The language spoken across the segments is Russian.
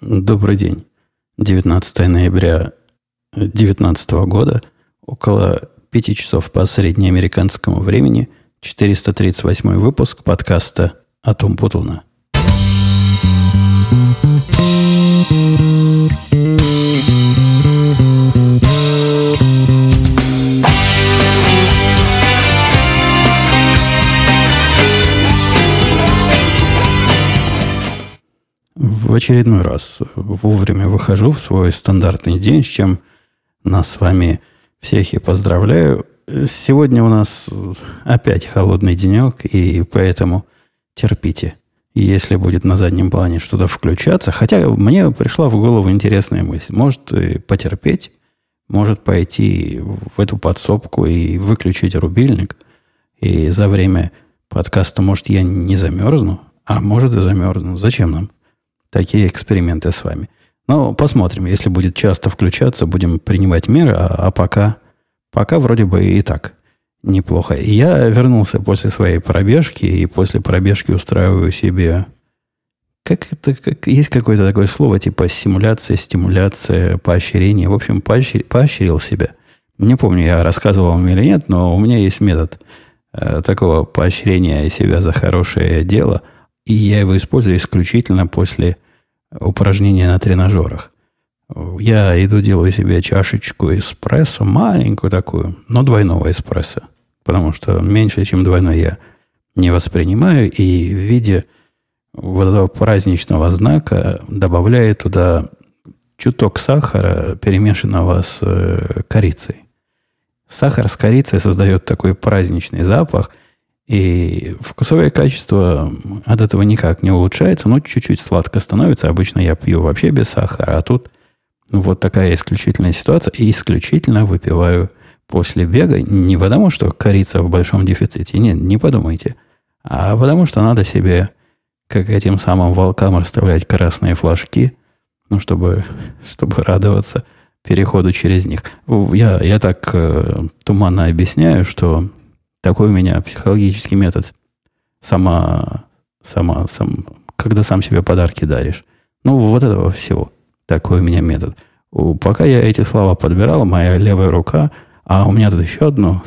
Добрый день. 19 ноября 2019 года, около 5 часов по среднеамериканскому времени, 438 выпуск подкаста «Атом Путуна». В очередной раз вовремя выхожу в свой стандартный день, с чем нас с вами всех и поздравляю. Сегодня у нас опять холодный денек, и поэтому терпите, если будет на заднем плане что-то включаться. Хотя мне пришла в голову интересная мысль. Может потерпеть, может пойти в эту подсобку и выключить рубильник. И за время подкаста, может, я не замерзну, а может и замерзну. Зачем нам? Такие эксперименты с вами. Но посмотрим, если будет часто включаться, будем принимать меры, а, а пока, пока вроде бы и так неплохо. Я вернулся после своей пробежки, и после пробежки устраиваю себе... Как это, как, есть какое-то такое слово, типа симуляция, стимуляция, поощрение. В общем, поощр, поощрил себя. Не помню, я рассказывал вам или нет, но у меня есть метод э, такого поощрения себя за хорошее дело – и я его использую исключительно после упражнения на тренажерах. Я иду, делаю себе чашечку эспрессо, маленькую такую, но двойного эспрессо. Потому что меньше, чем двойной я не воспринимаю. И в виде вот этого праздничного знака добавляю туда чуток сахара, перемешанного с э, корицей. Сахар с корицей создает такой праздничный запах – и вкусовое качество от этого никак не улучшается, но чуть-чуть сладко становится. Обычно я пью вообще без сахара, а тут вот такая исключительная ситуация. И исключительно выпиваю после бега не потому, что корица в большом дефиците. Нет, не подумайте. А потому, что надо себе, как этим самым волкам, расставлять красные флажки, ну, чтобы, чтобы радоваться переходу через них. Я, я так э, туманно объясняю, что такой у меня психологический метод. Сама, сама, сам, когда сам себе подарки даришь. Ну, вот этого всего. Такой у меня метод. Пока я эти слова подбирал, моя левая рука, а у меня тут еще одно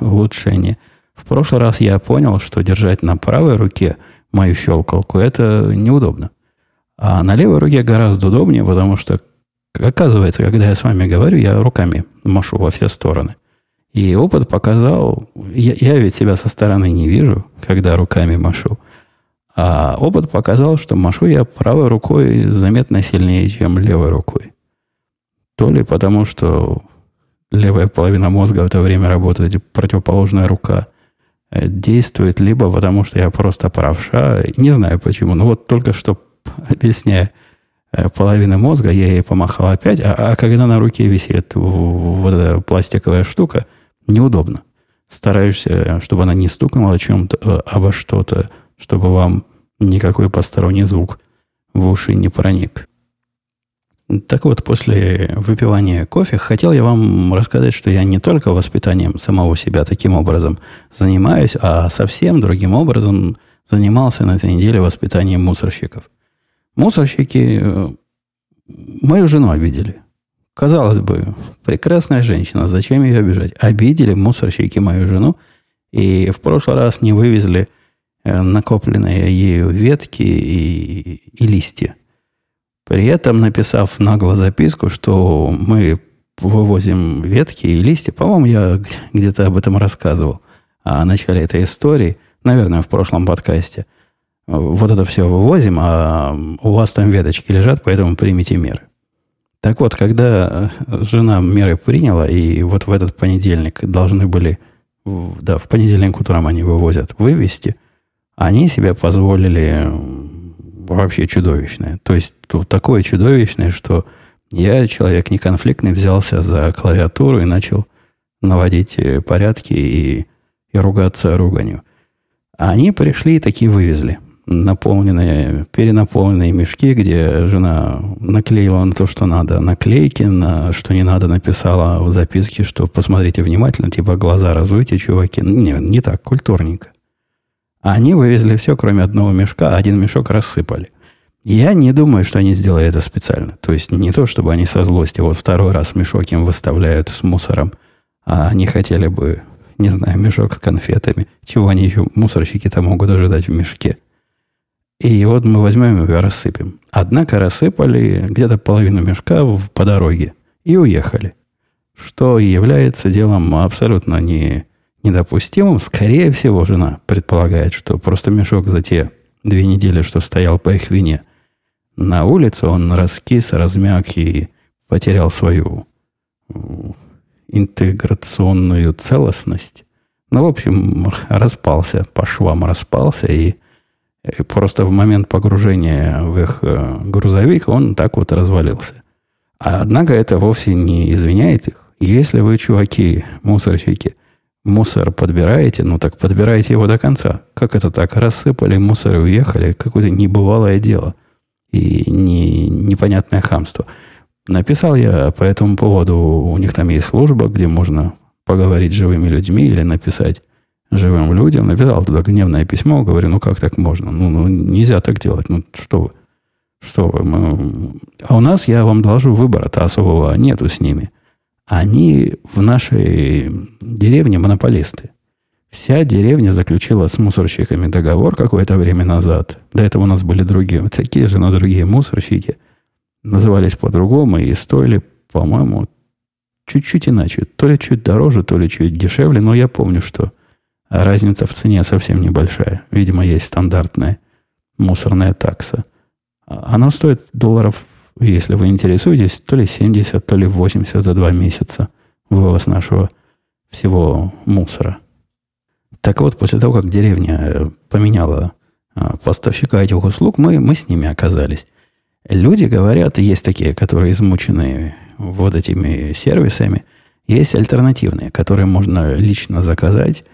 улучшение. В прошлый раз я понял, что держать на правой руке мою щелкалку, это неудобно. А на левой руке гораздо удобнее, потому что, оказывается, когда я с вами говорю, я руками машу во все стороны – и опыт показал, я, я ведь себя со стороны не вижу, когда руками машу. А опыт показал, что машу я правой рукой заметно сильнее, чем левой рукой. То ли потому, что левая половина мозга в это время работает, противоположная рука э, действует, либо потому, что я просто правша. Не знаю почему. Но вот только что, объясняя э, половины мозга, я ей помахал опять, а, а когда на руке висит вот эта пластиковая штука – неудобно. Стараешься, чтобы она не стукнула о чем-то, э, обо что-то, чтобы вам никакой посторонний звук в уши не проник. Так вот, после выпивания кофе хотел я вам рассказать, что я не только воспитанием самого себя таким образом занимаюсь, а совсем другим образом занимался на этой неделе воспитанием мусорщиков. Мусорщики э, мою жену обидели. Казалось бы, прекрасная женщина, зачем ее обижать? Обидели мусорщики мою жену и в прошлый раз не вывезли э, накопленные ею ветки и, и листья. При этом написав нагло записку, что мы вывозим ветки и листья, по-моему, я где-то об этом рассказывал, о начале этой истории, наверное, в прошлом подкасте. Вот это все вывозим, а у вас там веточки лежат, поэтому примите меры. Так вот, когда э, жена меры приняла, и вот в этот понедельник должны были, да, в понедельник утром они вывозят, вывести, они себе позволили вообще чудовищное. То есть такое чудовищное, что я, человек не конфликтный, взялся за клавиатуру и начал наводить э, порядки и, и ругаться руганью. А они пришли и такие вывезли наполненные, перенаполненные мешки, где жена наклеила на то, что надо, наклейки, на что не надо, написала в записке, что посмотрите внимательно, типа глаза разуйте, чуваки. Не, не так, культурненько. А они вывезли все, кроме одного мешка, а один мешок рассыпали. Я не думаю, что они сделали это специально. То есть не то, чтобы они со злости вот второй раз мешок им выставляют с мусором, а они хотели бы, не знаю, мешок с конфетами. Чего они еще, мусорщики-то могут ожидать в мешке. И вот мы возьмем и рассыпем. Однако рассыпали где-то половину мешка в, по дороге и уехали. Что является делом абсолютно не, недопустимым. Скорее всего, жена предполагает, что просто мешок за те две недели, что стоял по их вине, на улице он раскис, размяк и потерял свою интеграционную целостность. Ну, в общем, распался, по швам распался, и, и просто в момент погружения в их э, грузовик он так вот развалился. А, однако это вовсе не извиняет их. Если вы, чуваки, мусорщики, мусор подбираете, ну так подбирайте его до конца. Как это так? Рассыпали мусор и уехали. Какое-то небывалое дело. И не, непонятное хамство. Написал я по этому поводу, у них там есть служба, где можно поговорить с живыми людьми или написать живым людям. Написал туда гневное письмо, говорю, ну как так можно? Ну, ну нельзя так делать. Ну что вы? Что вы? Мы... А у нас, я вам доложу, выбора-то особого нету с ними. Они в нашей деревне монополисты. Вся деревня заключила с мусорщиками договор какое-то время назад. До этого у нас были другие, такие же, но другие мусорщики – назывались по-другому и стоили, по-моему, чуть-чуть иначе. То ли чуть дороже, то ли чуть дешевле, но я помню, что разница в цене совсем небольшая. Видимо, есть стандартная мусорная такса. Она стоит долларов, если вы интересуетесь, то ли 70, то ли 80 за два месяца вывоз нашего всего мусора. Так вот, после того, как деревня поменяла а, поставщика этих услуг, мы, мы с ними оказались. Люди говорят, есть такие, которые измучены вот этими сервисами, есть альтернативные, которые можно лично заказать,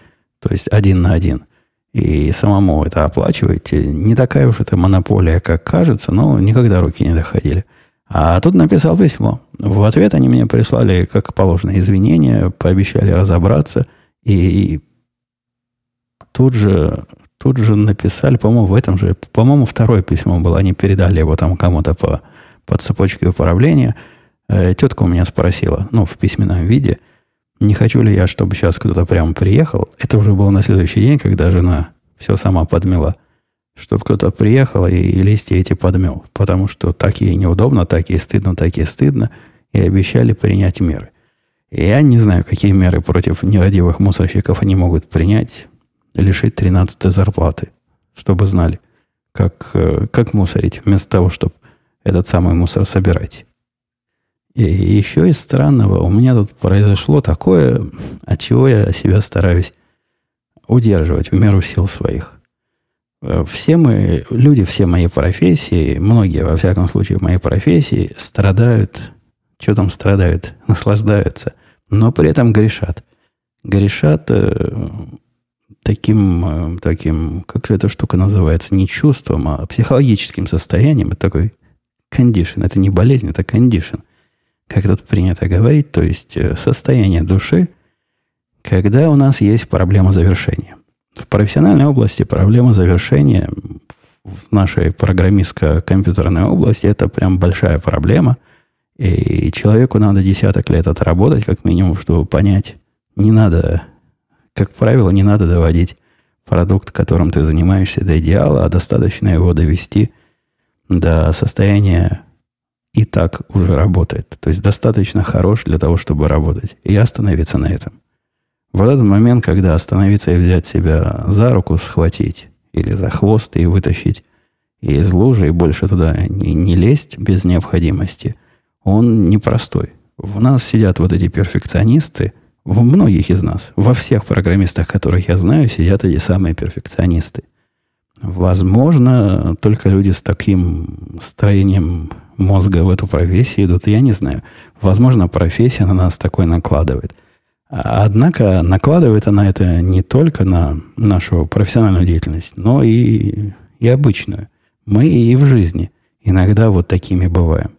то есть один на один, и самому это оплачивать. Не такая уж это монополия, как кажется, но никогда руки не доходили. А тут написал письмо. В ответ они мне прислали, как положено, извинения, пообещали разобраться. И тут же Тут же написали, по-моему, в этом же, по-моему, второе письмо было. Они передали его там кому-то по, по цепочке управления. Э, тетка у меня спросила, ну, в письменном виде, не хочу ли я, чтобы сейчас кто-то прямо приехал. Это уже было на следующий день, когда жена все сама подмела. Чтобы кто-то приехал и, и листья эти подмел. Потому что так ей неудобно, так ей стыдно, так ей стыдно. И обещали принять меры. Я не знаю, какие меры против нерадивых мусорщиков они могут принять лишить 13 зарплаты, чтобы знали, как, э, как мусорить, вместо того, чтобы этот самый мусор собирать. И еще из странного, у меня тут произошло такое, от чего я себя стараюсь удерживать в меру сил своих. Э, все мы, люди все моей профессии, многие, во всяком случае, в моей профессии, страдают, что там страдают, наслаждаются, но при этом грешат. Грешат э, таким, э, таким, как же эта штука называется, не чувством, а психологическим состоянием. Это такой кондишн. Это не болезнь, это кондишн. Как тут принято говорить, то есть э, состояние души, когда у нас есть проблема завершения. В профессиональной области проблема завершения в нашей программистско-компьютерной области это прям большая проблема. И человеку надо десяток лет отработать, как минимум, чтобы понять, не надо как правило, не надо доводить продукт, которым ты занимаешься, до идеала, а достаточно его довести до состояния и так уже работает. То есть достаточно хорош для того, чтобы работать. И остановиться на этом. В этот момент, когда остановиться и взять себя за руку, схватить или за хвост и вытащить из лужи и больше туда не, не лезть без необходимости, он непростой. В нас сидят вот эти перфекционисты – в многих из нас, во всех программистах, которых я знаю, сидят эти самые перфекционисты. Возможно, только люди с таким строением мозга в эту профессию идут, я не знаю. Возможно, профессия на нас такой накладывает. Однако накладывает она это не только на нашу профессиональную деятельность, но и, и обычную. Мы и в жизни иногда вот такими бываем.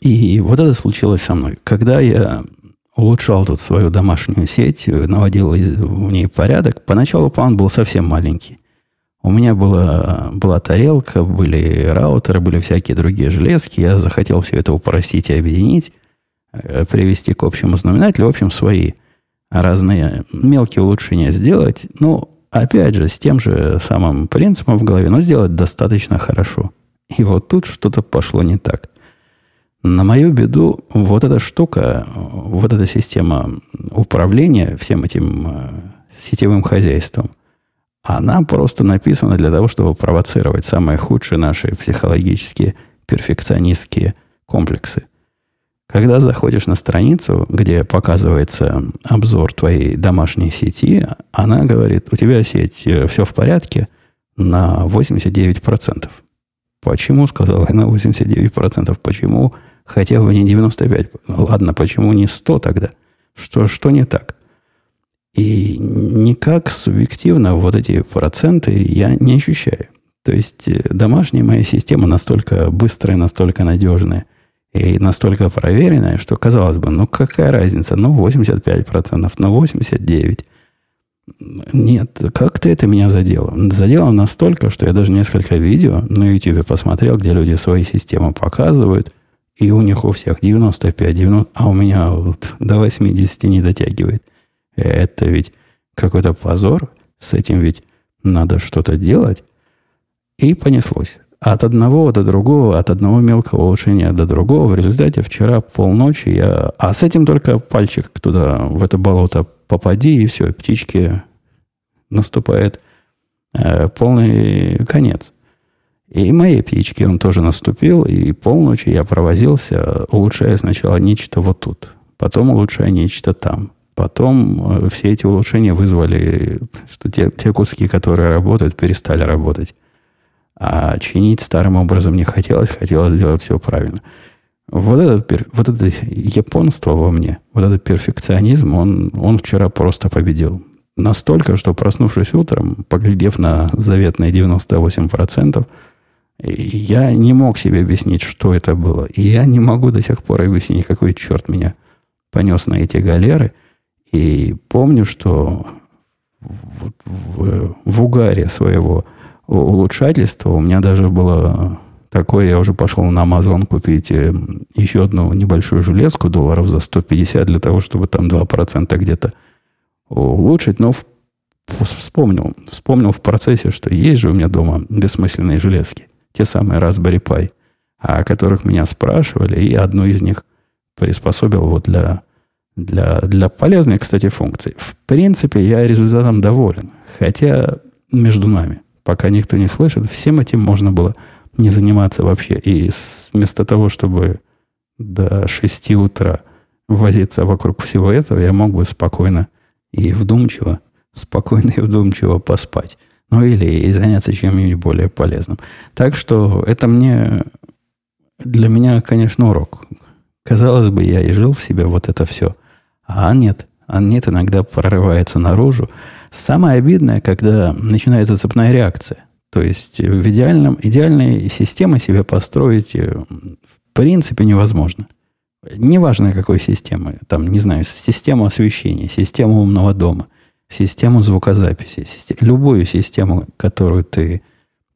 И вот это случилось со мной. Когда я улучшал тут свою домашнюю сеть, наводил в ней порядок. Поначалу план был совсем маленький. У меня была, была тарелка, были раутеры, были всякие другие железки. Я захотел все это упростить и объединить, э, привести к общему знаменателю. В общем, свои разные мелкие улучшения сделать. Ну, опять же, с тем же самым принципом в голове, но сделать достаточно хорошо. И вот тут что-то пошло не так. На мою беду, вот эта штука, вот эта система управления всем этим э, сетевым хозяйством – она просто написана для того, чтобы провоцировать самые худшие наши психологические перфекционистские комплексы. Когда заходишь на страницу, где показывается обзор твоей домашней сети, она говорит, у тебя сеть, э, все в порядке на 89%. Почему, сказала я, на 89%? Почему хотя бы не 95%? Ладно, почему не 100 тогда? Что, что не так? И никак субъективно вот эти проценты я не ощущаю. То есть э, домашняя моя система настолько быстрая, настолько надежная и настолько проверенная, что казалось бы, ну какая разница, ну 85%, ну 89%. Нет, как-то это меня задело. Задело настолько, что я даже несколько видео на YouTube посмотрел, где люди свои системы показывают, и у них у всех 95, 90, а у меня вот до 80 не дотягивает. Это ведь какой-то позор. С этим ведь надо что-то делать. И понеслось. От одного до другого, от одного мелкого улучшения до другого. В результате вчера полночи я... А с этим только пальчик туда, в это болото попади, и все, птички наступает э, полный конец. И моей птичке он тоже наступил, и полночи я провозился, улучшая сначала нечто вот тут, потом улучшая нечто там. Потом э, все эти улучшения вызвали, что те, те куски, которые работают, перестали работать. А чинить старым образом не хотелось, хотелось сделать все правильно. Вот это, вот это японство во мне, вот этот перфекционизм, он, он вчера просто победил. Настолько, что проснувшись утром, поглядев на заветные 98%, я не мог себе объяснить, что это было. И я не могу до сих пор объяснить, какой черт меня понес на эти галеры – и помню, что в, в, в угаре своего улучшательства у меня даже было такое, я уже пошел на Amazon купить э, еще одну небольшую железку долларов за 150 для того, чтобы там 2% где-то улучшить. Но в, вспомнил, вспомнил в процессе, что есть же у меня дома бессмысленные железки. Те самые Raspberry Pi, о которых меня спрашивали, и одну из них приспособил вот для для, для полезной, кстати, функции. В принципе, я результатом доволен. Хотя между нами, пока никто не слышит, всем этим можно было не заниматься вообще. И вместо того, чтобы до 6 утра возиться вокруг всего этого, я мог бы спокойно и вдумчиво, спокойно и вдумчиво поспать. Ну или и заняться чем-нибудь более полезным. Так что это мне, для меня, конечно, урок. Казалось бы, я и жил в себе вот это все а нет, а нет, иногда прорывается наружу. Самое обидное, когда начинается цепная реакция. То есть в идеальном, идеальной системе себе построить э, в принципе невозможно. Неважно, какой системы. Там, не знаю, систему освещения, систему умного дома, систему звукозаписи. Систем, любую систему, которую ты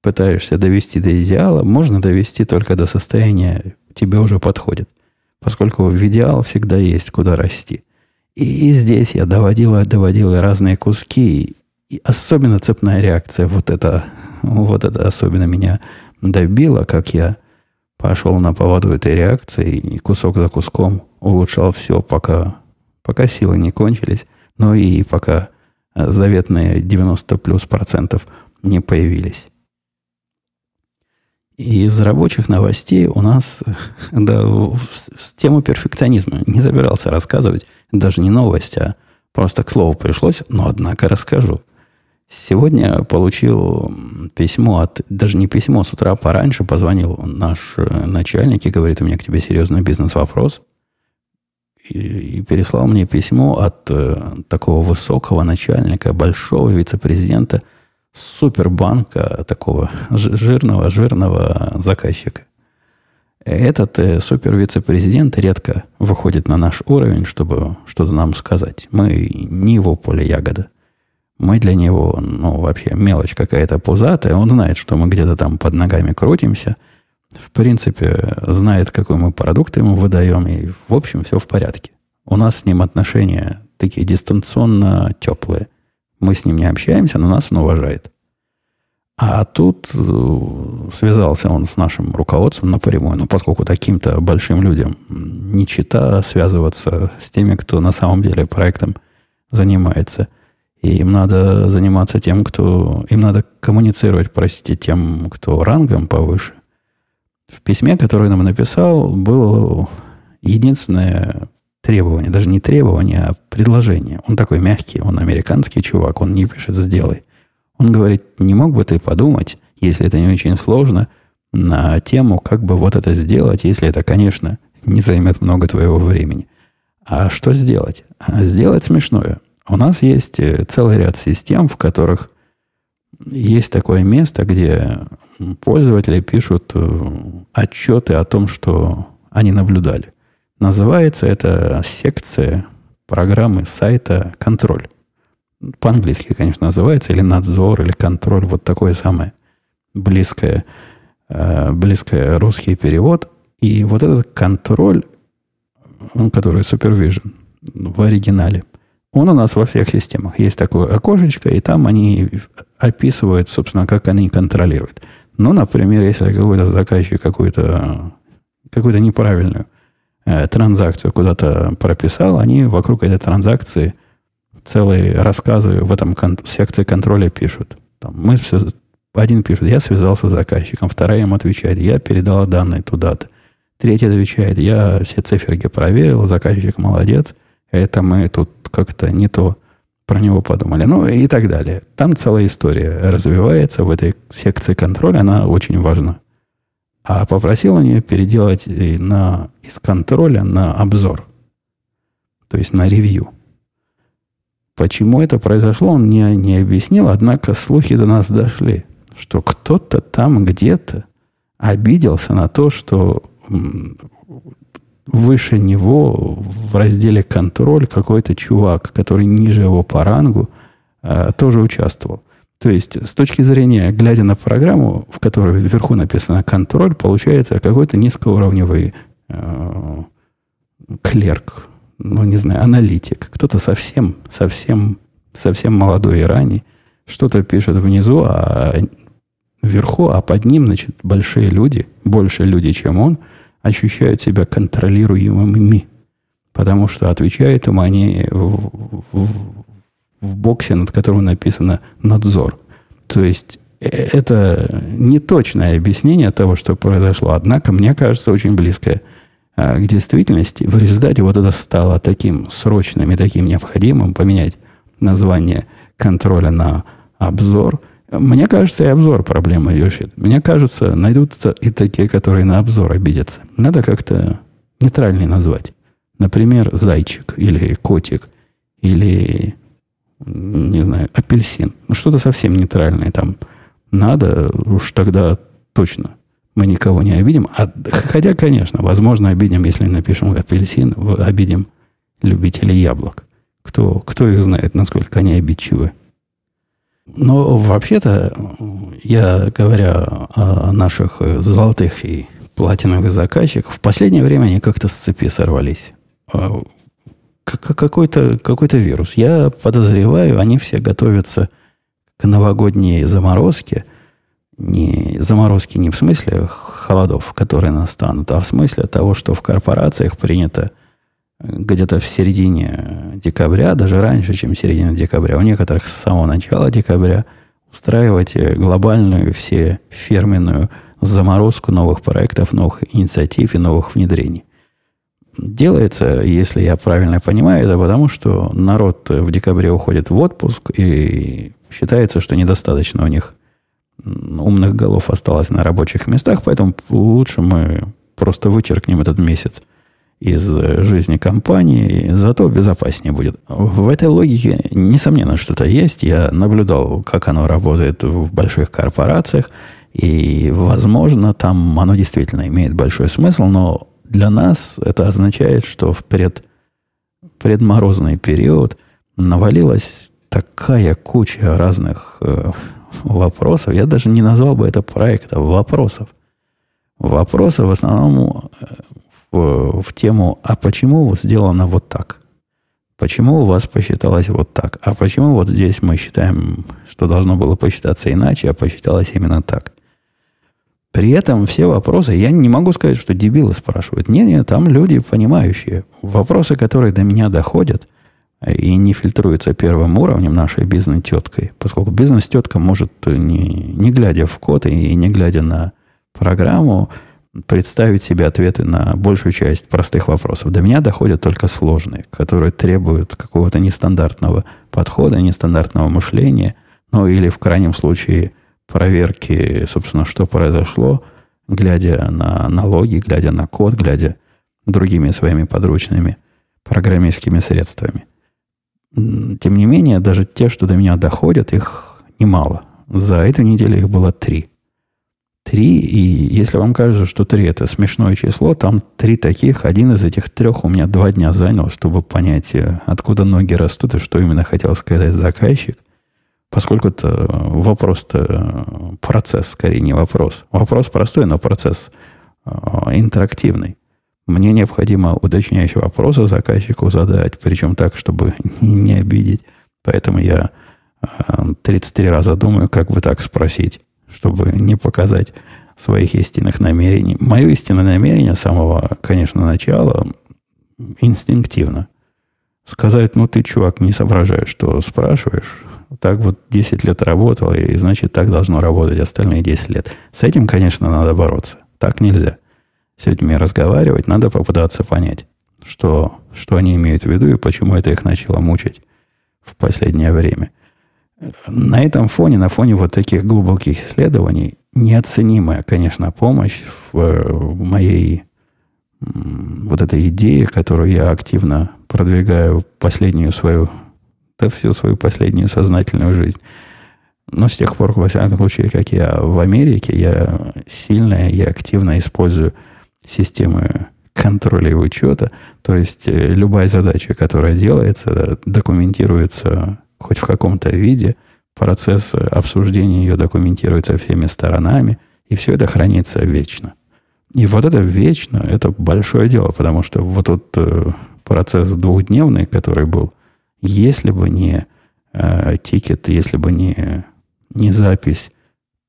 пытаешься довести до идеала, можно довести только до состояния тебе уже подходит. Поскольку в идеал всегда есть куда расти. И, здесь я доводила, доводила разные куски. И особенно цепная реакция, вот это, вот это особенно меня добило, как я пошел на поводу этой реакции и кусок за куском улучшал все, пока, пока силы не кончились, но и пока заветные 90 плюс процентов не появились. Из рабочих новостей у нас да, в, в тему перфекционизма не забирался рассказывать, даже не новость, а просто к слову пришлось, но однако расскажу. Сегодня получил письмо от, даже не письмо, с утра пораньше позвонил наш э, начальник и говорит, у меня к тебе серьезный бизнес-вопрос. И, и переслал мне письмо от э, такого высокого начальника, большого вице-президента – супербанка, такого жирного, жирного заказчика. Этот э, супер-вице-президент редко выходит на наш уровень, чтобы что-то нам сказать. Мы не его поле ягода. Мы для него, ну, вообще мелочь какая-то пузатая. Он знает, что мы где-то там под ногами крутимся. В принципе, знает, какой мы продукт ему выдаем. И, в общем, все в порядке. У нас с ним отношения такие дистанционно теплые. Мы с ним не общаемся, но нас он уважает. А тут э, связался он с нашим руководством напрямую, ну, поскольку таким-то большим людям не чита связываться с теми, кто на самом деле проектом занимается. И им надо заниматься тем, кто... Им надо коммуницировать, простите, тем, кто рангом повыше. В письме, которое нам написал, было единственное требование, даже не требование, а предложение. Он такой мягкий, он американский чувак, он не пишет «сделай». Он говорит, не мог бы ты подумать, если это не очень сложно, на тему, как бы вот это сделать, если это, конечно, не займет много твоего времени. А что сделать? Сделать смешное. У нас есть э, целый ряд систем, в которых есть такое место, где пользователи пишут э, отчеты о том, что они наблюдали. Называется это секция программы сайта «Контроль» по-английски, конечно, называется, или надзор, или контроль, вот такое самое близкое, э, близкое русский перевод. И вот этот контроль, который supervision в оригинале, он у нас во всех системах. Есть такое окошечко, и там они описывают, собственно, как они контролируют. Ну, например, если какой-то заказчик какую-то какую неправильную э, транзакцию куда-то прописал, они вокруг этой транзакции – целые рассказы в этом кон- секции контроля пишут. Там, мы все, один пишет, я связался с заказчиком, вторая ему отвечает, я передала данные туда-то. Третий отвечает, я все циферки проверил, заказчик молодец, это мы тут как-то не то про него подумали. Ну и так далее. Там целая история развивается в этой секции контроля, она очень важна. А попросил он ее переделать на, из контроля на обзор. То есть на ревью. Почему это произошло, он не, не объяснил, однако слухи до нас дошли, что кто-то там где-то обиделся на то, что выше него в разделе «Контроль» какой-то чувак, который ниже его по рангу, э, тоже участвовал. То есть, с точки зрения, глядя на программу, в которой вверху написано «Контроль», получается какой-то низкоуровневый э, клерк, ну, не знаю, аналитик, кто-то совсем, совсем, совсем молодой и ранний, что-то пишет внизу, а вверху, а под ним, значит, большие люди, больше люди, чем он, ощущают себя контролируемыми. Потому что отвечают им они в, в, в боксе, над которым написано «надзор». То есть э, это неточное объяснение того, что произошло, однако, мне кажется, очень близкое – а, к действительности, в результате вот это стало таким срочным и таким необходимым поменять название контроля на обзор. Мне кажется, и обзор проблемы решит. Мне кажется, найдутся и такие, которые на обзор обидятся. Надо как-то нейтральнее назвать. Например, зайчик или котик или, не знаю, апельсин. Ну, что-то совсем нейтральное там надо, уж тогда точно мы никого не обидим. А, хотя, конечно, возможно, обидим, если напишем апельсин, обидим любителей яблок. Кто, кто их знает, насколько они обидчивы. Но вообще-то, я говоря о наших золотых и платиновых заказчиках, в последнее время они как-то с цепи сорвались. Какой-то какой вирус. Я подозреваю, они все готовятся к новогодней заморозке – не заморозки не в смысле холодов, которые настанут, а в смысле того, что в корпорациях принято где-то в середине декабря, даже раньше, чем середина декабря, у некоторых с самого начала декабря устраивать глобальную все фирменную заморозку новых проектов, новых инициатив и новых внедрений. Делается, если я правильно понимаю, это потому, что народ в декабре уходит в отпуск и считается, что недостаточно у них умных голов осталось на рабочих местах, поэтому лучше мы просто вычеркнем этот месяц из жизни компании, зато безопаснее будет. В этой логике, несомненно, что-то есть. Я наблюдал, как оно работает в больших корпорациях, и, возможно, там оно действительно имеет большой смысл, но для нас это означает, что в пред, предморозный период навалилось такая куча разных э, вопросов. Я даже не назвал бы это проектом вопросов. Вопросы в основном э, в, в тему, а почему сделано вот так? Почему у вас посчиталось вот так? А почему вот здесь мы считаем, что должно было посчитаться иначе, а посчиталось именно так? При этом все вопросы, я не могу сказать, что дебилы спрашивают. Не, не, там люди понимающие. Вопросы, которые до меня доходят и не фильтруются первым уровнем нашей бизнес-теткой, поскольку бизнес-тетка может, не, не глядя в код и не глядя на программу, представить себе ответы на большую часть простых вопросов. До меня доходят только сложные, которые требуют какого-то нестандартного подхода, нестандартного мышления, ну или в крайнем случае проверки, собственно, что произошло, глядя на налоги, глядя на код, глядя другими своими подручными программистскими средствами. Тем не менее, даже те, что до меня доходят, их немало. За эту неделю их было три – Три, и если вам кажется, что три это смешное число, там три таких. Один из этих трех у меня два дня занял, чтобы понять, э, откуда ноги растут и что именно хотел сказать заказчик. Поскольку это вопрос-то э, процесс, скорее не вопрос. Вопрос простой, но процесс э, интерактивный. Мне необходимо уточняющие вопросы заказчику задать, причем так, чтобы не обидеть. Поэтому я 33 раза думаю, как бы так спросить чтобы не показать своих истинных намерений. Мое истинное намерение с самого, конечно, начала инстинктивно. Сказать, ну ты, чувак, не соображаешь, что спрашиваешь. Так вот 10 лет работал, и значит, так должно работать остальные 10 лет. С этим, конечно, надо бороться. Так нельзя. С людьми разговаривать, надо попытаться понять, что, что они имеют в виду и почему это их начало мучить в последнее время – на этом фоне, на фоне вот таких глубоких исследований, неоценимая, конечно, помощь в, в моей вот этой идее, которую я активно продвигаю последнюю свою, да всю свою последнюю сознательную жизнь. Но с тех пор, во всяком случае, как я в Америке, я сильно и активно использую системы контроля и учета. То есть э, любая задача, которая делается, документируется хоть в каком-то виде. Процесс обсуждения ее документируется всеми сторонами, и все это хранится вечно. И вот это вечно, это большое дело, потому что вот тот э, процесс двухдневный, который был, если бы не э, тикет, если бы не, не запись,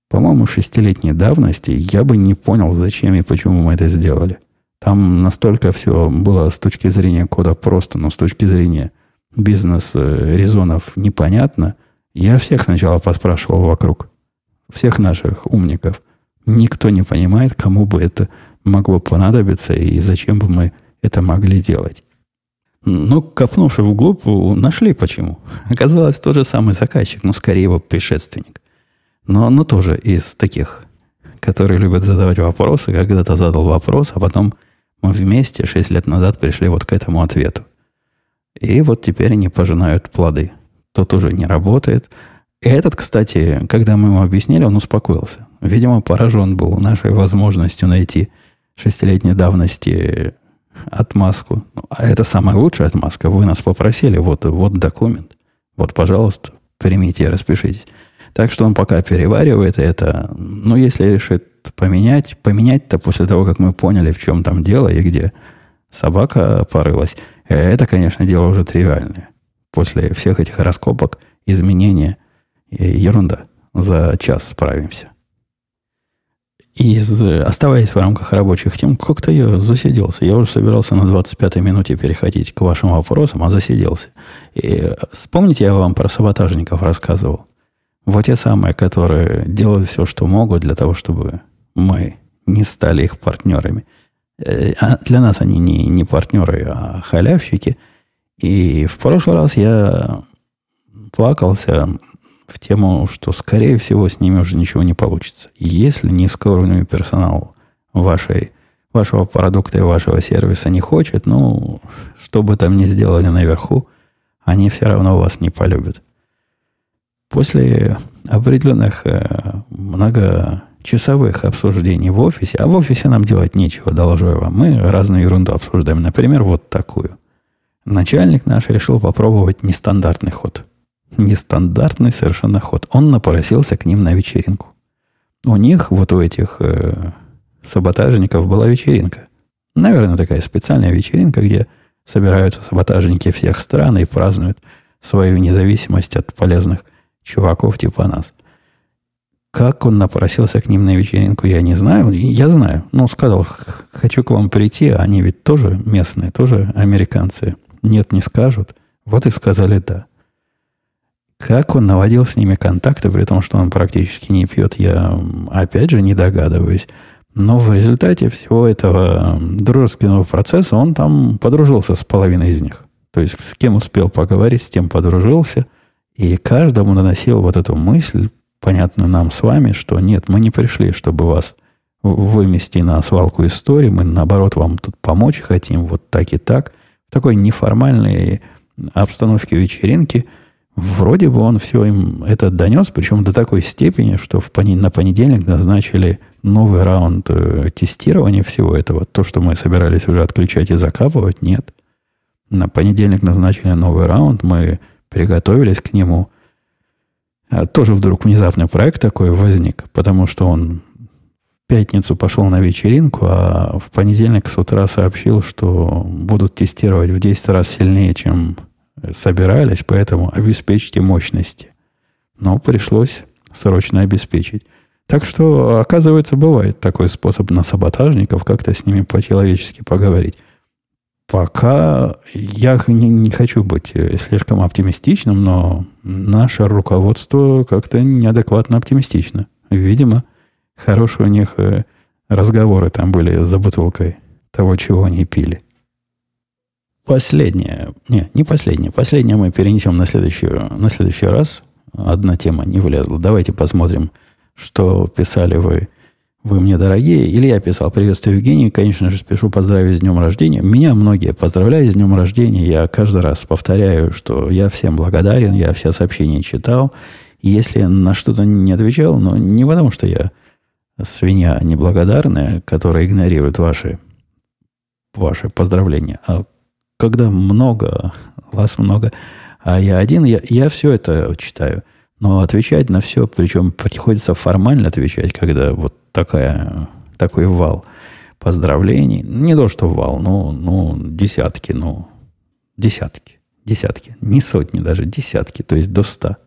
по-моему, шестилетней давности, я бы не понял, зачем и почему мы это сделали. Там настолько все было с точки зрения кода просто, но с точки зрения бизнес-резонов непонятно, я всех сначала поспрашивал вокруг. Всех наших умников. Никто не понимает, кому бы это могло понадобиться и зачем бы мы это могли делать. Но, копнувши вглубь, нашли почему. Оказалось, тот же самый заказчик, но скорее его предшественник. Но, но тоже из таких, которые любят задавать вопросы. Когда-то задал вопрос, а потом мы вместе 6 лет назад пришли вот к этому ответу. И вот теперь они пожинают плоды. Тот уже не работает. Этот, кстати, когда мы ему объяснили, он успокоился. Видимо, поражен был нашей возможностью найти шестилетней давности отмазку. Ну, а это самая лучшая отмазка. Вы нас попросили, вот, вот документ. Вот, пожалуйста, примите и распишитесь. Так что он пока переваривает это. Но если решит поменять, поменять-то после того, как мы поняли, в чем там дело и где собака порылась, это, конечно, дело уже тривиальное. После всех этих раскопок, изменения, ерунда. За час справимся. И оставаясь в рамках рабочих тем, как-то я засиделся. Я уже собирался на 25-й минуте переходить к вашим вопросам, а засиделся. И вспомните, я вам про саботажников рассказывал. Вот те самые, которые делают все, что могут для того, чтобы мы не стали их партнерами – Э, а для нас они не, не партнеры, а халявщики. И в прошлый раз я плакался в тему, что, скорее всего, с ними уже ничего не получится. Если низкоуровневый персонал вашей, вашего продукта и вашего сервиса не хочет, ну, что бы там ни сделали наверху, они все равно вас не полюбят. После определенных э, много часовых обсуждений в офисе, а в офисе нам делать нечего, доложу я вам. Мы разную ерунду обсуждаем. Например, вот такую. Начальник наш решил попробовать нестандартный ход. Нестандартный совершенно ход. Он напросился к ним на вечеринку. У них, вот у этих э, саботажников, была вечеринка. Наверное, такая специальная вечеринка, где собираются саботажники всех стран и празднуют свою независимость от полезных чуваков типа нас. Как он напросился к ним на вечеринку, я не знаю. Я знаю. Ну, сказал, хочу к вам прийти. Они ведь тоже местные, тоже американцы. Нет, не скажут. Вот и сказали да. Как он наводил с ними контакты, при том, что он практически не пьет, я опять же не догадываюсь. Но в результате всего этого дружеского процесса он там подружился с половиной из них. То есть с кем успел поговорить, с тем подружился. И каждому наносил вот эту мысль, понятную нам с вами, что нет, мы не пришли, чтобы вас вымести на свалку истории, мы наоборот вам тут помочь хотим, вот так и так. В такой неформальной обстановке вечеринки – Вроде бы он все им это донес, причем до такой степени, что в пони- на понедельник назначили новый раунд э, тестирования всего этого. То, что мы собирались уже отключать и закапывать, нет. На понедельник назначили новый раунд, мы приготовились к нему. А тоже вдруг внезапный проект такой возник, потому что он в пятницу пошел на вечеринку, а в понедельник с утра сообщил, что будут тестировать в 10 раз сильнее, чем собирались, поэтому обеспечьте мощности. Но пришлось срочно обеспечить. Так что, оказывается, бывает такой способ на саботажников как-то с ними по-человечески поговорить. Пока я не, не хочу быть э, слишком оптимистичным, но наше руководство как-то неадекватно оптимистично. Видимо, хорошие у них э, разговоры там были за бутылкой того, чего они пили. Последнее. Не, не последнее. Последнее мы перенесем на, следующую, на следующий раз. Одна тема не влезла. Давайте посмотрим, что писали вы, вы мне дорогие. Илья писал, приветствую, Евгений. Конечно же, спешу поздравить с днем рождения. Меня многие поздравляют с днем рождения. Я каждый раз повторяю, что я всем благодарен. Я все сообщения читал. Если на что-то не отвечал, но не потому, что я свинья неблагодарная, которая игнорирует ваши, ваши поздравления, а когда много, вас много, а я один, я, я все это читаю. Но отвечать на все, причем приходится формально отвечать, когда вот такая, такой вал поздравлений. Не то, что вал, ну, ну десятки, ну, десятки, десятки. Не сотни даже, десятки, то есть до ста.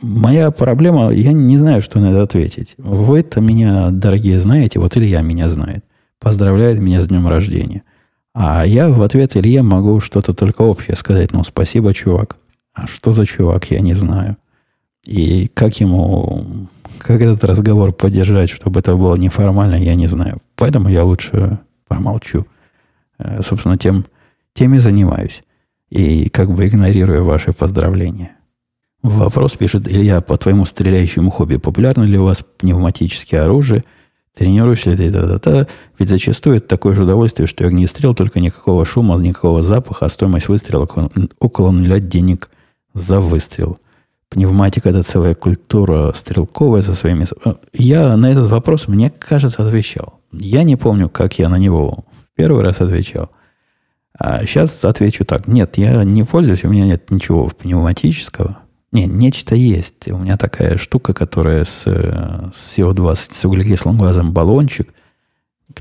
Моя проблема, я не знаю, что на это ответить. Вы это меня, дорогие, знаете, вот Илья меня знает. Поздравляет меня с днем рождения – а я в ответ Илье могу что-то только общее сказать. Ну, спасибо, чувак. А что за чувак, я не знаю. И как ему, как этот разговор поддержать, чтобы это было неформально, я не знаю. Поэтому я лучше промолчу. Э, собственно, тем, тем и занимаюсь. И как бы игнорирую ваши поздравления. Вопрос пишет Илья, по твоему стреляющему хобби, популярно ли у вас пневматические оружия – Тренируешься ты, та-та-та. Ведь зачастую это такое же удовольствие, что огнестрел, только никакого шума, никакого запаха, а стоимость выстрела около нуля денег за выстрел. Пневматика – это целая культура стрелковая со своими... Э, я на этот вопрос, мне кажется, отвечал. Я не помню, как я на него первый раз отвечал. А сейчас отвечу так. Нет, я не пользуюсь, у меня нет ничего пневматического. Не, нечто есть. У меня такая штука, которая с, с СО2, с углекислым газом баллончик,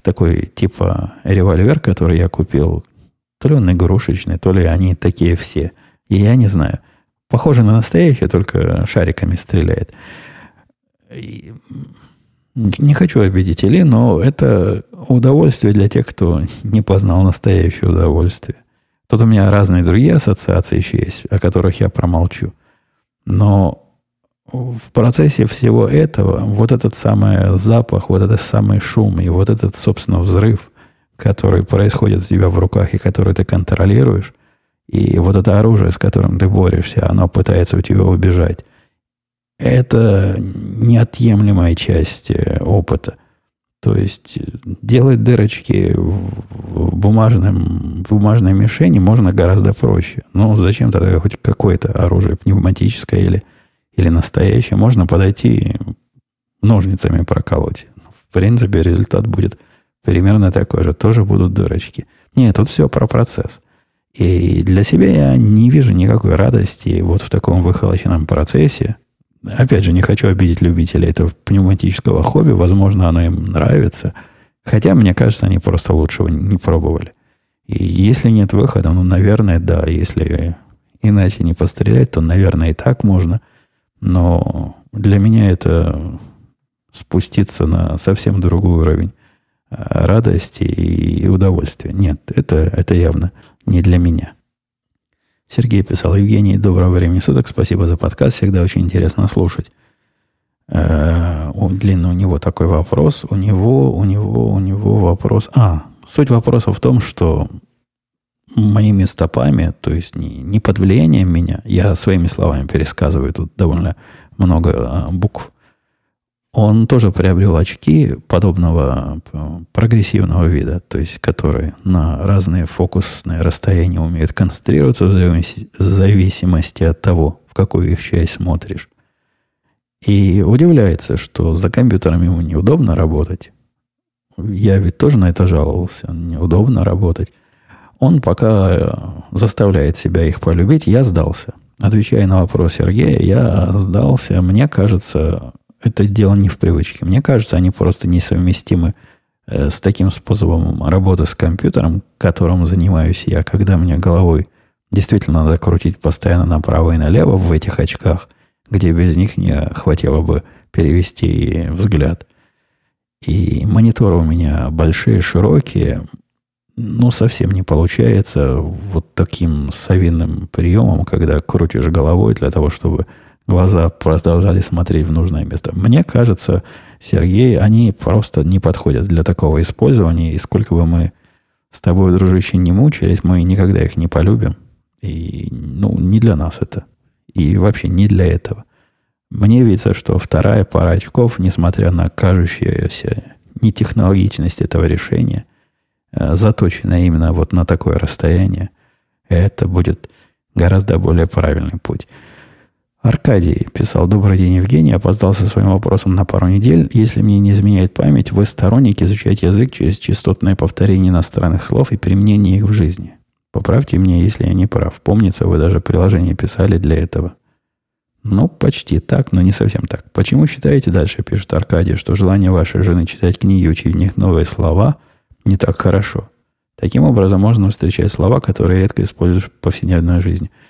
такой типа револьвер, который я купил, то ли он игрушечный, то ли они такие все. И я не знаю. Похоже на настоящее, только шариками стреляет. И не хочу обидеть Или, но это удовольствие для тех, кто не познал настоящее удовольствие. Тут у меня разные другие ассоциации еще есть, о которых я промолчу. Но в процессе всего этого вот этот самый запах, вот этот самый шум и вот этот, собственно, взрыв, который происходит у тебя в руках и который ты контролируешь, и вот это оружие, с которым ты борешься, оно пытается у тебя убежать, это неотъемлемая часть э, опыта. То есть делать дырочки в, бумажном, в бумажной мишени можно гораздо проще. Но зачем тогда хоть какое-то оружие пневматическое или, или настоящее? Можно подойти ножницами проколоть. В принципе, результат будет примерно такой же. Тоже будут дырочки. Нет, тут все про процесс. И для себя я не вижу никакой радости вот в таком выхолощенном процессе. Опять же, не хочу обидеть любителей этого пневматического хобби. Возможно, оно им нравится. Хотя, мне кажется, они просто лучшего не пробовали. И если нет выхода, ну, наверное, да. Если иначе не пострелять, то, наверное, и так можно. Но для меня это спуститься на совсем другой уровень а, радости и удовольствия. Нет, это, это явно не для меня. Сергей писал, Евгений, доброго времени суток, спасибо за подкаст, всегда очень интересно слушать. Э, длинный у него такой вопрос, у него, у него, у него вопрос. А, суть вопроса в том, что моими стопами, то есть не, не под влиянием меня, я своими словами пересказываю, тут довольно много а, букв, он тоже приобрел очки подобного э, прогрессивного вида, то есть которые на разные фокусные расстояния умеют концентрироваться в зависимости от того, в какую их часть смотришь. И удивляется, что за компьютером ему неудобно работать. Я ведь тоже на это жаловался. Неудобно работать. Он пока э, заставляет себя их полюбить, я сдался. Отвечая на вопрос Сергея, я сдался. Мне кажется, это дело не в привычке. Мне кажется, они просто несовместимы э, с таким способом работы с компьютером, которым занимаюсь я, когда мне головой действительно надо крутить постоянно направо и налево в этих очках, где без них не хватило бы перевести взгляд. И мониторы у меня большие, широкие, ну, совсем не получается вот таким совиным приемом, когда крутишь головой для того, чтобы глаза продолжали смотреть в нужное место. Мне кажется, Сергей, они просто не подходят для такого использования. И сколько бы мы с тобой, дружище, не мучились, мы никогда их не полюбим. И, ну, не для нас это. И вообще не для этого. Мне видится, что вторая пара очков, несмотря на кажущуюся нетехнологичность этого решения, э, заточена именно вот на такое расстояние, это будет гораздо более правильный путь. Аркадий писал, добрый день, Евгений, опоздал со своим вопросом на пару недель. Если мне не изменяет память, вы сторонник изучать язык через частотное повторение иностранных слов и применение их в жизни. Поправьте меня, если я не прав. Помнится, вы даже приложение писали для этого. Ну, почти так, но не совсем так. Почему считаете, дальше пишет Аркадий, что желание вашей жены читать книги, учить в них новые слова не так хорошо? Таким образом, можно встречать слова, которые редко используешь в повседневной жизни –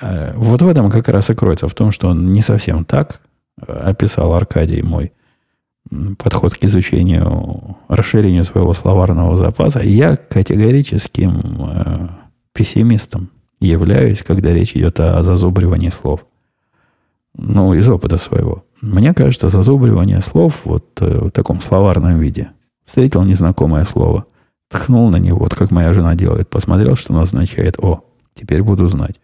вот в этом как раз и кроется, в том, что он не совсем так э, описал Аркадий мой подход к изучению, расширению своего словарного запаса. Я категорическим э, пессимистом являюсь, когда речь идет о зазубривании слов. Ну, из опыта своего. Мне кажется, зазубривание слов вот э, в таком словарном виде. Встретил незнакомое слово, тхнул на него, вот как моя жена делает, посмотрел, что оно означает. О, теперь буду знать.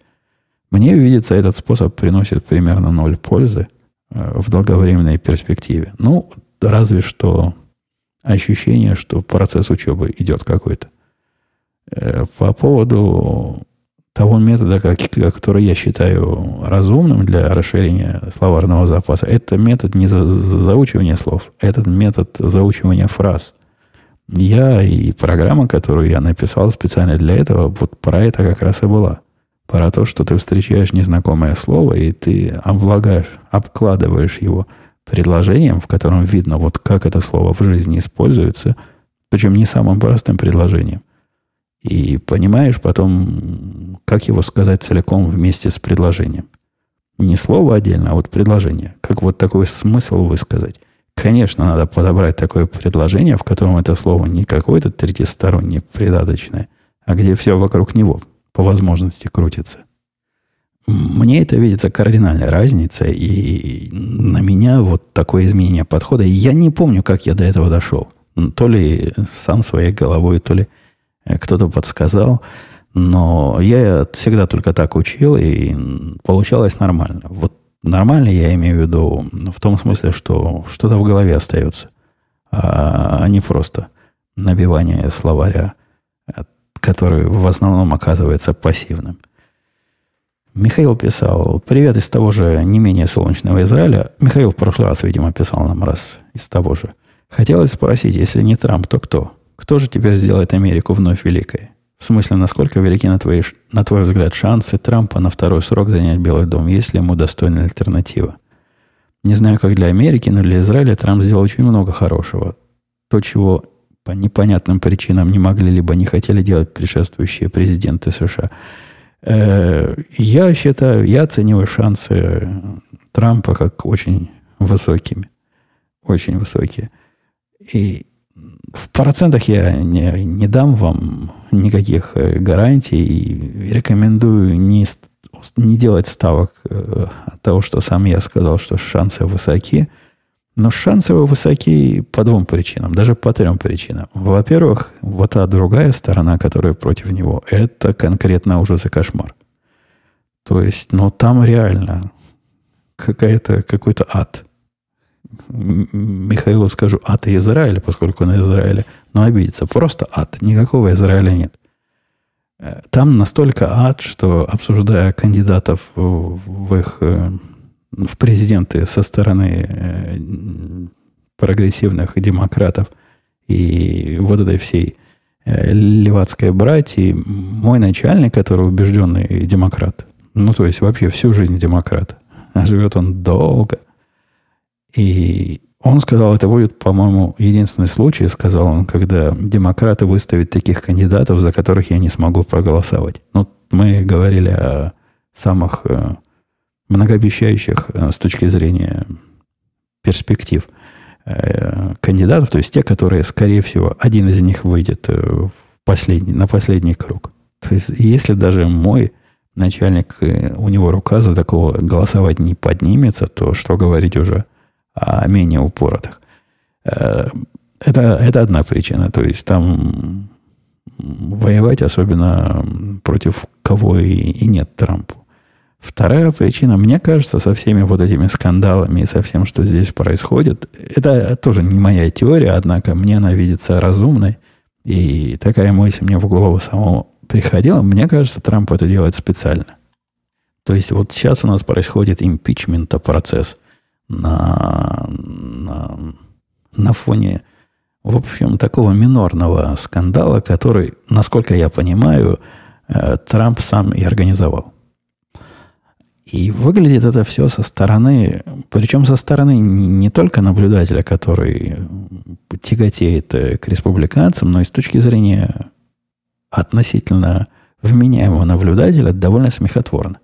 Мне видится, этот способ приносит примерно ноль пользы э, в долговременной перспективе. Ну, разве что ощущение, что процесс учебы идет какой-то. Э, по поводу того метода, который я считаю разумным для расширения словарного запаса, это метод не за, заучивания слов, это метод заучивания фраз. Я и программа, которую я написал специально для этого, вот про это как раз и была про то, что ты встречаешь незнакомое слово, и ты облагаешь, обкладываешь его предложением, в котором видно, вот как это слово в жизни используется, причем не самым простым предложением. И понимаешь потом, как его сказать целиком вместе с предложением. Не слово отдельно, а вот предложение. Как вот такой смысл высказать. Конечно, надо подобрать такое предложение, в котором это слово не какое-то третьестороннее, придаточное, а где все вокруг него по возможности крутится. Мне это видится кардинальная разница, и на меня вот такое изменение подхода. Я не помню, как я до этого дошел. То ли сам своей головой, то ли э, кто-то подсказал. Но я всегда только так учил, и получалось нормально. Вот нормально я имею в виду в том смысле, что что-то в голове остается, а не просто набивание словаря который в основном оказывается пассивным. Михаил писал, привет из того же не менее солнечного Израиля. Михаил в прошлый раз, видимо, писал нам раз из того же. Хотелось спросить, если не Трамп, то кто? Кто же теперь сделает Америку вновь великой? В смысле, насколько велики, на, твои, на твой взгляд, шансы Трампа на второй срок занять Белый дом, если ему достойна альтернатива? Не знаю, как для Америки, но для Израиля Трамп сделал очень много хорошего. То, чего по непонятным причинам не могли либо не хотели делать предшествующие президенты США. Э, я считаю, я оцениваю шансы Трампа как очень высокими. Очень высокие. И в процентах я не, не дам вам никаких э, гарантий и рекомендую не, не делать ставок э, от того, что сам я сказал, что шансы высоки. Но шансы высоки по двум причинам, даже по трем причинам. Во-первых, вот та другая сторона, которая против него, это конкретно уже за кошмар. То есть, ну, там реально какая-то, какой-то ад. Михаилу скажу ад и Израиля, поскольку на Израиле, но обидится. Просто ад. Никакого Израиля нет. Э, там настолько ад, что обсуждая кандидатов в их э, в президенты со стороны э, прогрессивных демократов. И вот этой всей левацкой братьи, мой начальник, который убежденный демократ, ну, то есть вообще всю жизнь демократ, а живет он долго, и он сказал, это будет, по-моему, единственный случай, сказал он, когда демократы выставят таких кандидатов, за которых я не смогу проголосовать. Ну, мы говорили о самых э, многообещающих э, с точки зрения перспектив э, кандидатов, то есть те, которые, скорее всего, один из них выйдет в последний, на последний круг. То есть, если даже мой начальник, у него рука за такого голосовать не поднимется, то что говорить уже а менее упоротых. Э, это, это одна причина. То есть там воевать особенно против кого и, и нет Трампу. Вторая причина, мне кажется, со всеми вот этими скандалами и со всем, что здесь происходит, это тоже не моя теория, однако мне она видится разумной. И такая мысль мне в голову самого приходила. Мне кажется, Трамп это делает специально. То есть вот сейчас у нас происходит импичмента процесс – на, на, на фоне, в общем, такого минорного скандала, который, насколько я понимаю, э, Трамп сам и организовал. И выглядит это все со стороны, причем со стороны не, не только наблюдателя, который тяготеет э, к республиканцам, но и с точки зрения относительно вменяемого наблюдателя довольно смехотворно.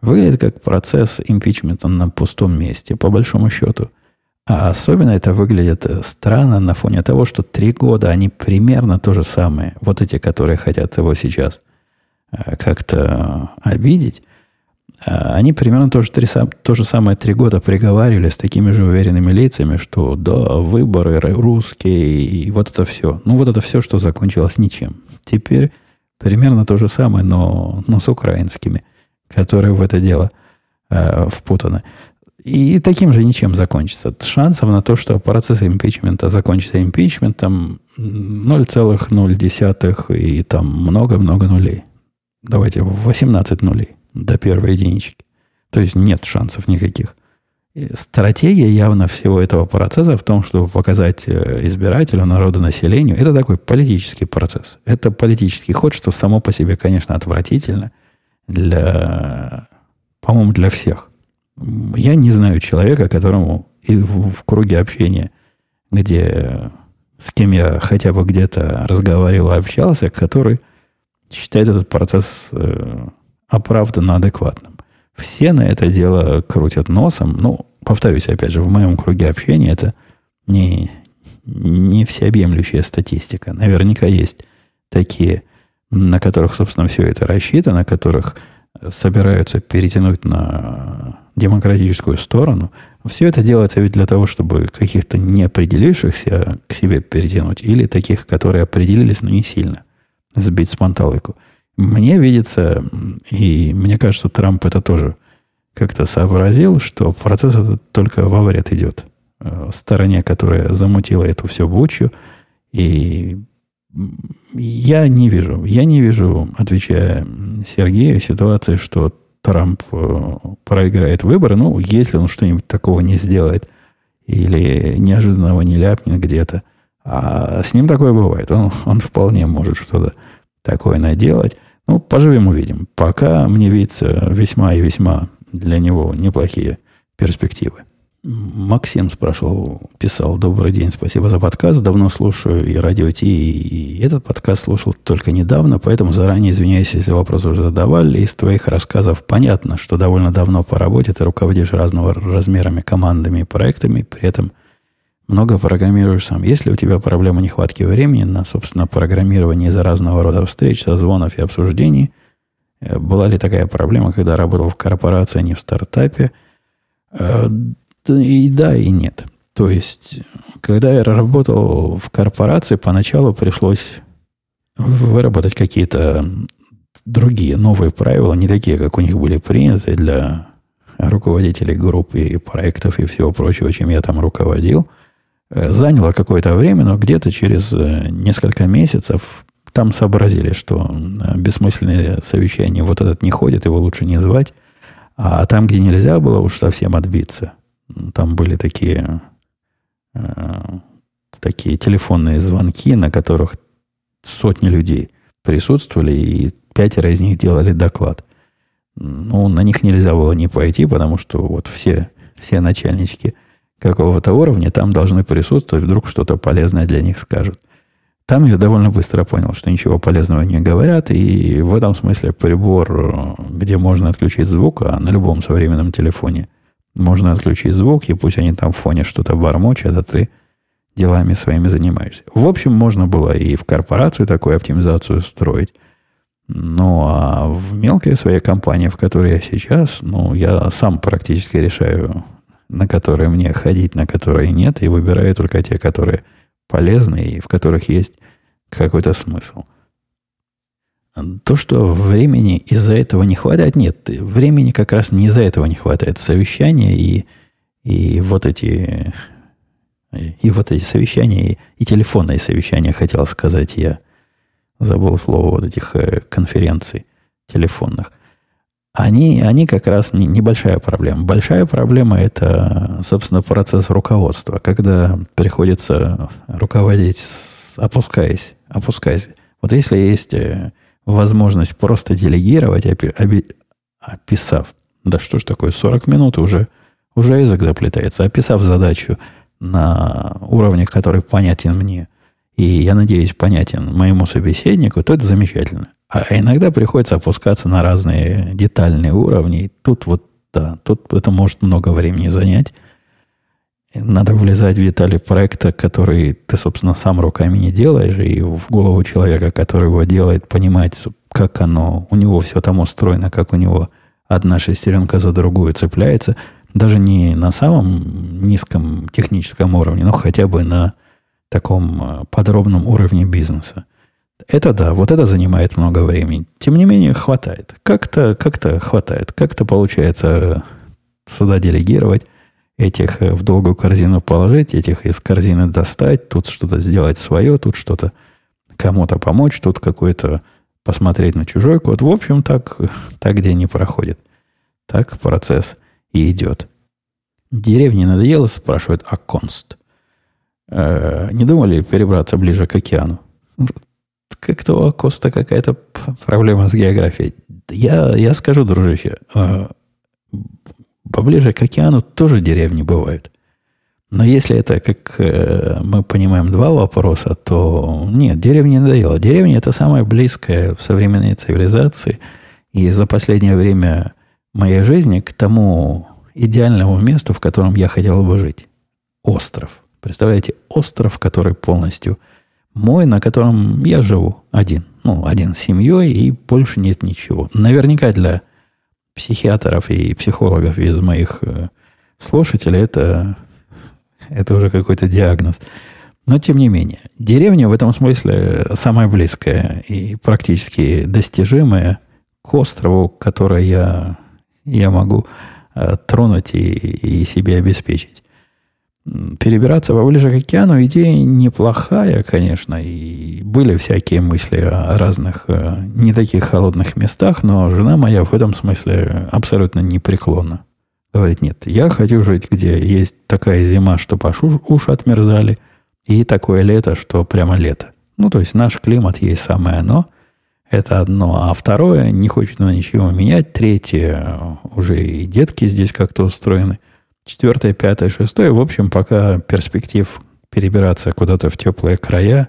Выглядит как процесс импичмента на пустом месте, по большому счету. А особенно это выглядит э, странно на фоне того, что три года они примерно то же самое. Вот эти, которые хотят его сейчас э, как-то обидеть, они примерно то же, три, то же самое три года приговаривали с такими же уверенными лицами, что да, выборы русские и вот это все. Ну, вот это все, что закончилось ничем. Теперь примерно то же самое, но, но с украинскими которые в это дело э, впутаны. И таким же ничем закончится. Шансов на то, что процесс импичмента закончится импичментом 0,0 и там много-много нулей. Давайте 18 нулей до первой единички. То есть нет шансов никаких. И стратегия явно всего этого процесса в том, чтобы показать э, избирателю, народу, населению, это такой политический процесс. Это политический ход, что само по себе, конечно, отвратительно – для, по-моему, для всех. Я не знаю человека, которому и в, в круге общения, где с кем я хотя бы где-то разговаривал, общался, который считает этот процесс э, оправданно адекватным. Все на это дело крутят носом. Ну, повторюсь, опять же, в моем круге общения это не, не всеобъемлющая статистика. Наверняка есть такие на которых, собственно, все это рассчитано, на которых собираются перетянуть на демократическую сторону, все это делается ведь для того, чтобы каких-то неопределившихся к себе перетянуть, или таких, которые определились, но не сильно, сбить с панталыку. Мне видится, и мне кажется, Трамп это тоже как-то сообразил, что процесс этот только во вред идет э, стороне, которая замутила эту всю бучу, и я не вижу, я не вижу, отвечая Сергею, ситуации, что Трамп э, проиграет выборы. Ну, если он что-нибудь такого не сделает или неожиданного не ляпнет где-то. А с ним такое бывает. Он, он вполне может что-то такое наделать. Ну, поживем, увидим. Пока мне видится весьма и весьма для него неплохие перспективы. Максим спрашивал, писал, добрый день, спасибо за подкаст, давно слушаю и радио Ти, и этот подкаст слушал только недавно, поэтому заранее извиняюсь, если вопрос уже задавали. Из твоих рассказов понятно, что довольно давно по работе ты руководишь разного размерами командами и проектами, при этом много программируешь сам. Если у тебя проблема нехватки времени на, собственно, программирование из-за разного рода встреч, созвонов и обсуждений, э, была ли такая проблема, когда работал в корпорации, а не в стартапе? Э, и да, и нет. То есть, когда я работал в корпорации, поначалу пришлось выработать какие-то другие новые правила, не такие, как у них были приняты для руководителей групп и проектов и всего прочего, чем я там руководил. Э, заняло какое-то время, но где-то через э, несколько месяцев там сообразили, что э, бессмысленные совещания вот этот не ходит, его лучше не звать. А там, где нельзя было уж совсем отбиться, там были такие, такие телефонные звонки, на которых сотни людей присутствовали, и пятеро из них делали доклад. Ну, на них нельзя было не пойти, потому что вот все, все начальнички какого-то уровня там должны присутствовать, вдруг что-то полезное для них скажут. Там я довольно быстро понял, что ничего полезного не говорят, и в этом смысле прибор, где можно отключить звук, а на любом современном телефоне – можно отключить звук, и пусть они там в фоне что-то бормочат, а ты делами своими занимаешься. В общем, можно было и в корпорацию такую оптимизацию строить. Ну, а в мелкой своей компании, в которой я сейчас, ну, я сам практически решаю, на которые мне ходить, на которые нет, и выбираю только те, которые полезны и в которых есть какой-то смысл. То, что времени из-за этого не хватает, нет, времени как раз не из-за этого не хватает. Совещания и, и вот эти и вот эти совещания, и, и телефонные совещания, хотел сказать я. Забыл слово вот этих э, конференций телефонных. Они, они как раз не, небольшая проблема. Большая проблема – это, собственно, процесс руководства. Когда приходится руководить, опускаясь, опускаясь. Вот если есть э, возможность просто делегировать, опи, оби, описав, да что ж такое, 40 минут уже, уже язык заплетается, описав задачу на уровне, который понятен мне, и, я надеюсь, понятен моему собеседнику, то это замечательно. А иногда приходится опускаться на разные детальные уровни. И тут вот, да, тут это может много времени занять. Надо влезать в детали проекта, который ты, собственно, сам руками не делаешь, и в голову человека, который его делает, понимать, как оно, у него все там устроено, как у него одна шестеренка за другую цепляется, даже не на самом низком техническом уровне, но хотя бы на таком э, подробном уровне бизнеса. Это да, вот это занимает много времени. Тем не менее, хватает. Как-то как хватает. Как-то получается э, сюда делегировать этих э, в долгую корзину положить, этих из корзины достать, тут что-то сделать свое, тут что-то кому-то помочь, тут какой-то посмотреть на чужой код. В общем, так, так день не проходит. Так процесс и идет. Деревне надоело, спрашивает Аконст. Э, не думали перебраться ближе к океану? Как-то у Акоста какая-то проблема с географией. Я, я скажу, дружище, э, Поближе к океану тоже деревни бывают. Но если это, как э, мы понимаем, два вопроса, то нет, деревня не надоело. Деревня – это самое близкое в современной цивилизации. И за последнее время моей жизни к тому идеальному месту, в котором я хотел бы жить. Остров. Представляете, остров, который полностью мой, на котором я живу один. Ну, один с семьей, и больше нет ничего. Наверняка для психиатров и психологов из моих э, слушателей, это, это уже какой-то диагноз. Но тем не менее, деревня в этом смысле самая близкая и практически достижимая к острову, который я, я могу э, тронуть и, и себе обеспечить перебираться поближе к океану идея неплохая, конечно, и были всякие мысли о разных э, не таких холодных местах, но жена моя в этом смысле абсолютно непреклонна. Говорит, нет, я хочу жить, где есть такая зима, что аж уши отмерзали, и такое лето, что прямо лето. Ну, то есть наш климат есть самое оно. Это одно. А второе, не хочет она ничего менять. Третье, уже и детки здесь как-то устроены. Четвертое, пятое, шестое. В общем, пока перспектив перебираться куда-то в теплые края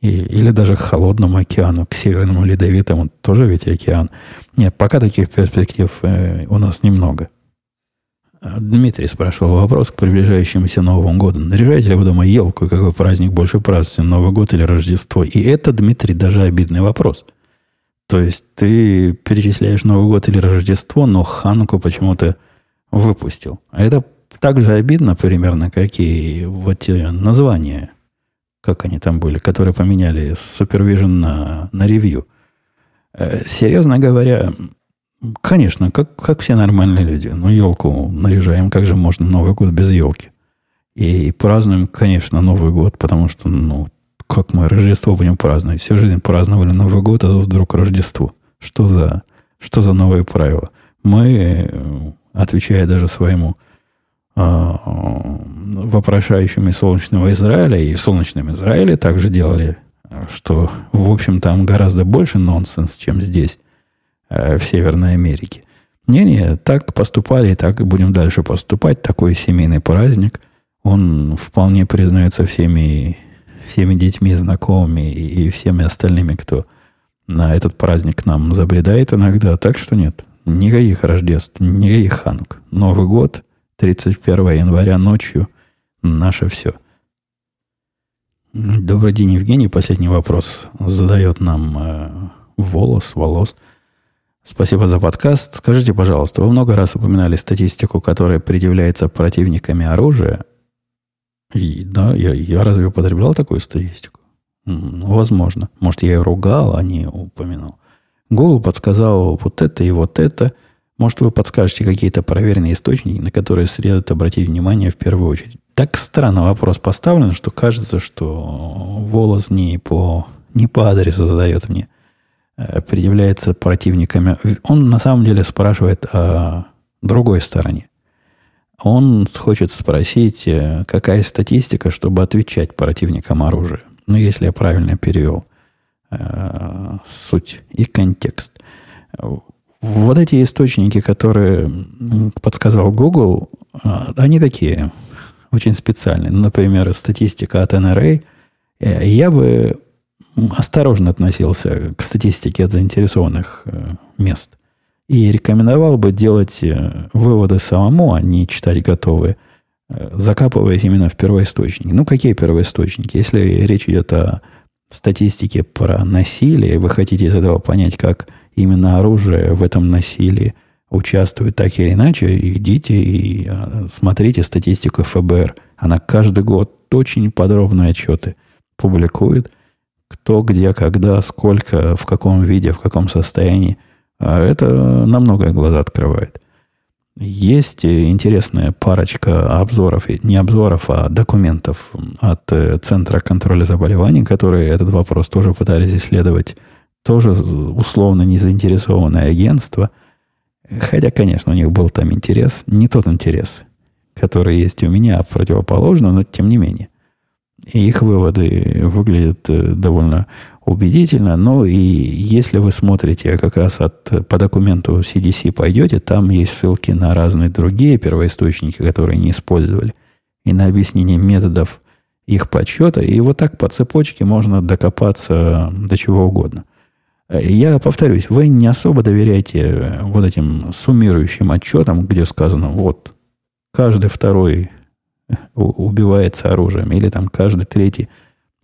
и, или даже к холодному океану, к Северному Ледовитому, тоже ведь океан. Нет, пока таких перспектив э, у нас немного. Дмитрий спрашивал вопрос к приближающемуся Новому году. Наряжаете ли вы дома елку, какой праздник больше празднуете, Новый год или Рождество? И это, Дмитрий, даже обидный вопрос. То есть ты перечисляешь Новый год или Рождество, но Хануку почему-то выпустил. А это так же обидно примерно, как и вот те названия, как они там были, которые поменяли с Supervision на, на ревью. Э, серьезно говоря, Конечно, как, как все нормальные люди. Ну, елку наряжаем, как же можно Новый год без елки? И празднуем, конечно, Новый год, потому что, ну, как мы Рождество будем праздновать? Всю жизнь праздновали Новый год, а тут вдруг Рождество. Что за, что за новые правила? Мы, э, отвечая даже своему вопрошающему из солнечного Израиля, и в солнечном Израиле также делали, что, в общем, там гораздо больше нонсенс, чем здесь. Э, в Северной Америке. Не-не, так поступали и так и будем дальше поступать. Такой семейный праздник. Он вполне признается всеми, всеми детьми, знакомыми и, и всеми остальными, кто на этот праздник к нам забредает иногда. Так что нет, никаких Рождеств, никаких Ханук. Новый год, 31 января ночью, наше все. Добрый день, Евгений. Последний вопрос задает нам э, волос, волос. Спасибо за подкаст. Скажите, пожалуйста, вы много раз упоминали статистику, которая предъявляется противниками оружия. И, да, я, я разве употреблял такую статистику? Ну, возможно. Может, я ее ругал, а не упоминал. Google подсказал вот это и вот это. Может, вы подскажете какие-то проверенные источники, на которые следует обратить внимание в первую очередь. Так странно вопрос поставлен, что кажется, что волос не по, не по адресу задает мне. Э, предъявляется противниками. Он на самом деле спрашивает о другой стороне. Он хочет спросить, э, какая статистика, чтобы отвечать противникам оружия. Ну, если я правильно перевел э, суть и контекст. Вот эти источники, которые подсказал Google, э, они такие очень специальные. Например, статистика от NRA. Я бы осторожно относился к статистике от заинтересованных э, мест. И рекомендовал бы делать э, выводы самому, а не читать готовые, э, закапываясь именно в первоисточники. Ну, какие первоисточники? Если речь идет о статистике про насилие, вы хотите из этого понять, как именно оружие в этом насилии участвует так или иначе, идите и смотрите статистику ФБР. Она каждый год очень подробные отчеты публикует – кто, где, когда, сколько, в каком виде, в каком состоянии. А это на многое глаза открывает. Есть интересная парочка обзоров, не обзоров, а документов от э, Центра контроля заболеваний, которые этот вопрос тоже пытались исследовать. Тоже условно незаинтересованное агентство. Хотя, конечно, у них был там интерес, не тот интерес, который есть у меня, а противоположно, но тем не менее. И их выводы выглядят э, довольно убедительно. Но и если вы смотрите как раз от, по документу CDC пойдете, там есть ссылки на разные другие первоисточники, которые не использовали, и на объяснение методов их подсчета. И вот так по цепочке можно докопаться до чего угодно. Я повторюсь, вы не особо доверяете вот этим суммирующим отчетам, где сказано, вот, каждый второй убивается оружием, или там каждый третий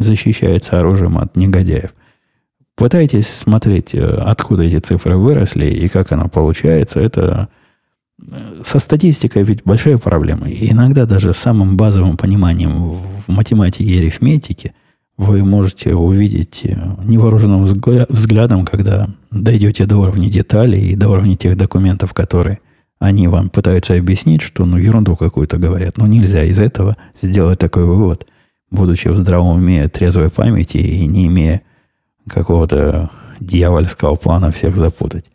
защищается оружием от негодяев. Пытайтесь смотреть, э, откуда эти цифры выросли и как оно получается. Это э, со статистикой ведь большая проблема. Иногда даже самым базовым пониманием в математике и арифметике вы можете увидеть э, невооруженным взглядом, когда дойдете до уровня деталей и до уровня тех документов, которые – они вам пытаются объяснить, что ну ерунду какую-то говорят. Но нельзя из этого сделать такой вывод, будучи в здравом уме, трезвой памяти и не имея какого-то дьявольского плана всех запутать.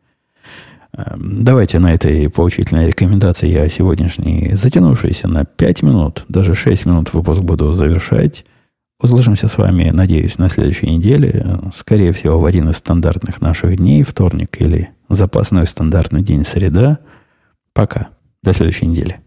Эм, давайте на этой поучительной рекомендации я сегодняшний, затянувшийся на 5 минут, даже 6 минут выпуск буду завершать. Услышимся с вами, надеюсь, на следующей неделе. Скорее всего, в один из стандартных наших дней, вторник или запасной стандартный день среда. Пока. До следующей недели.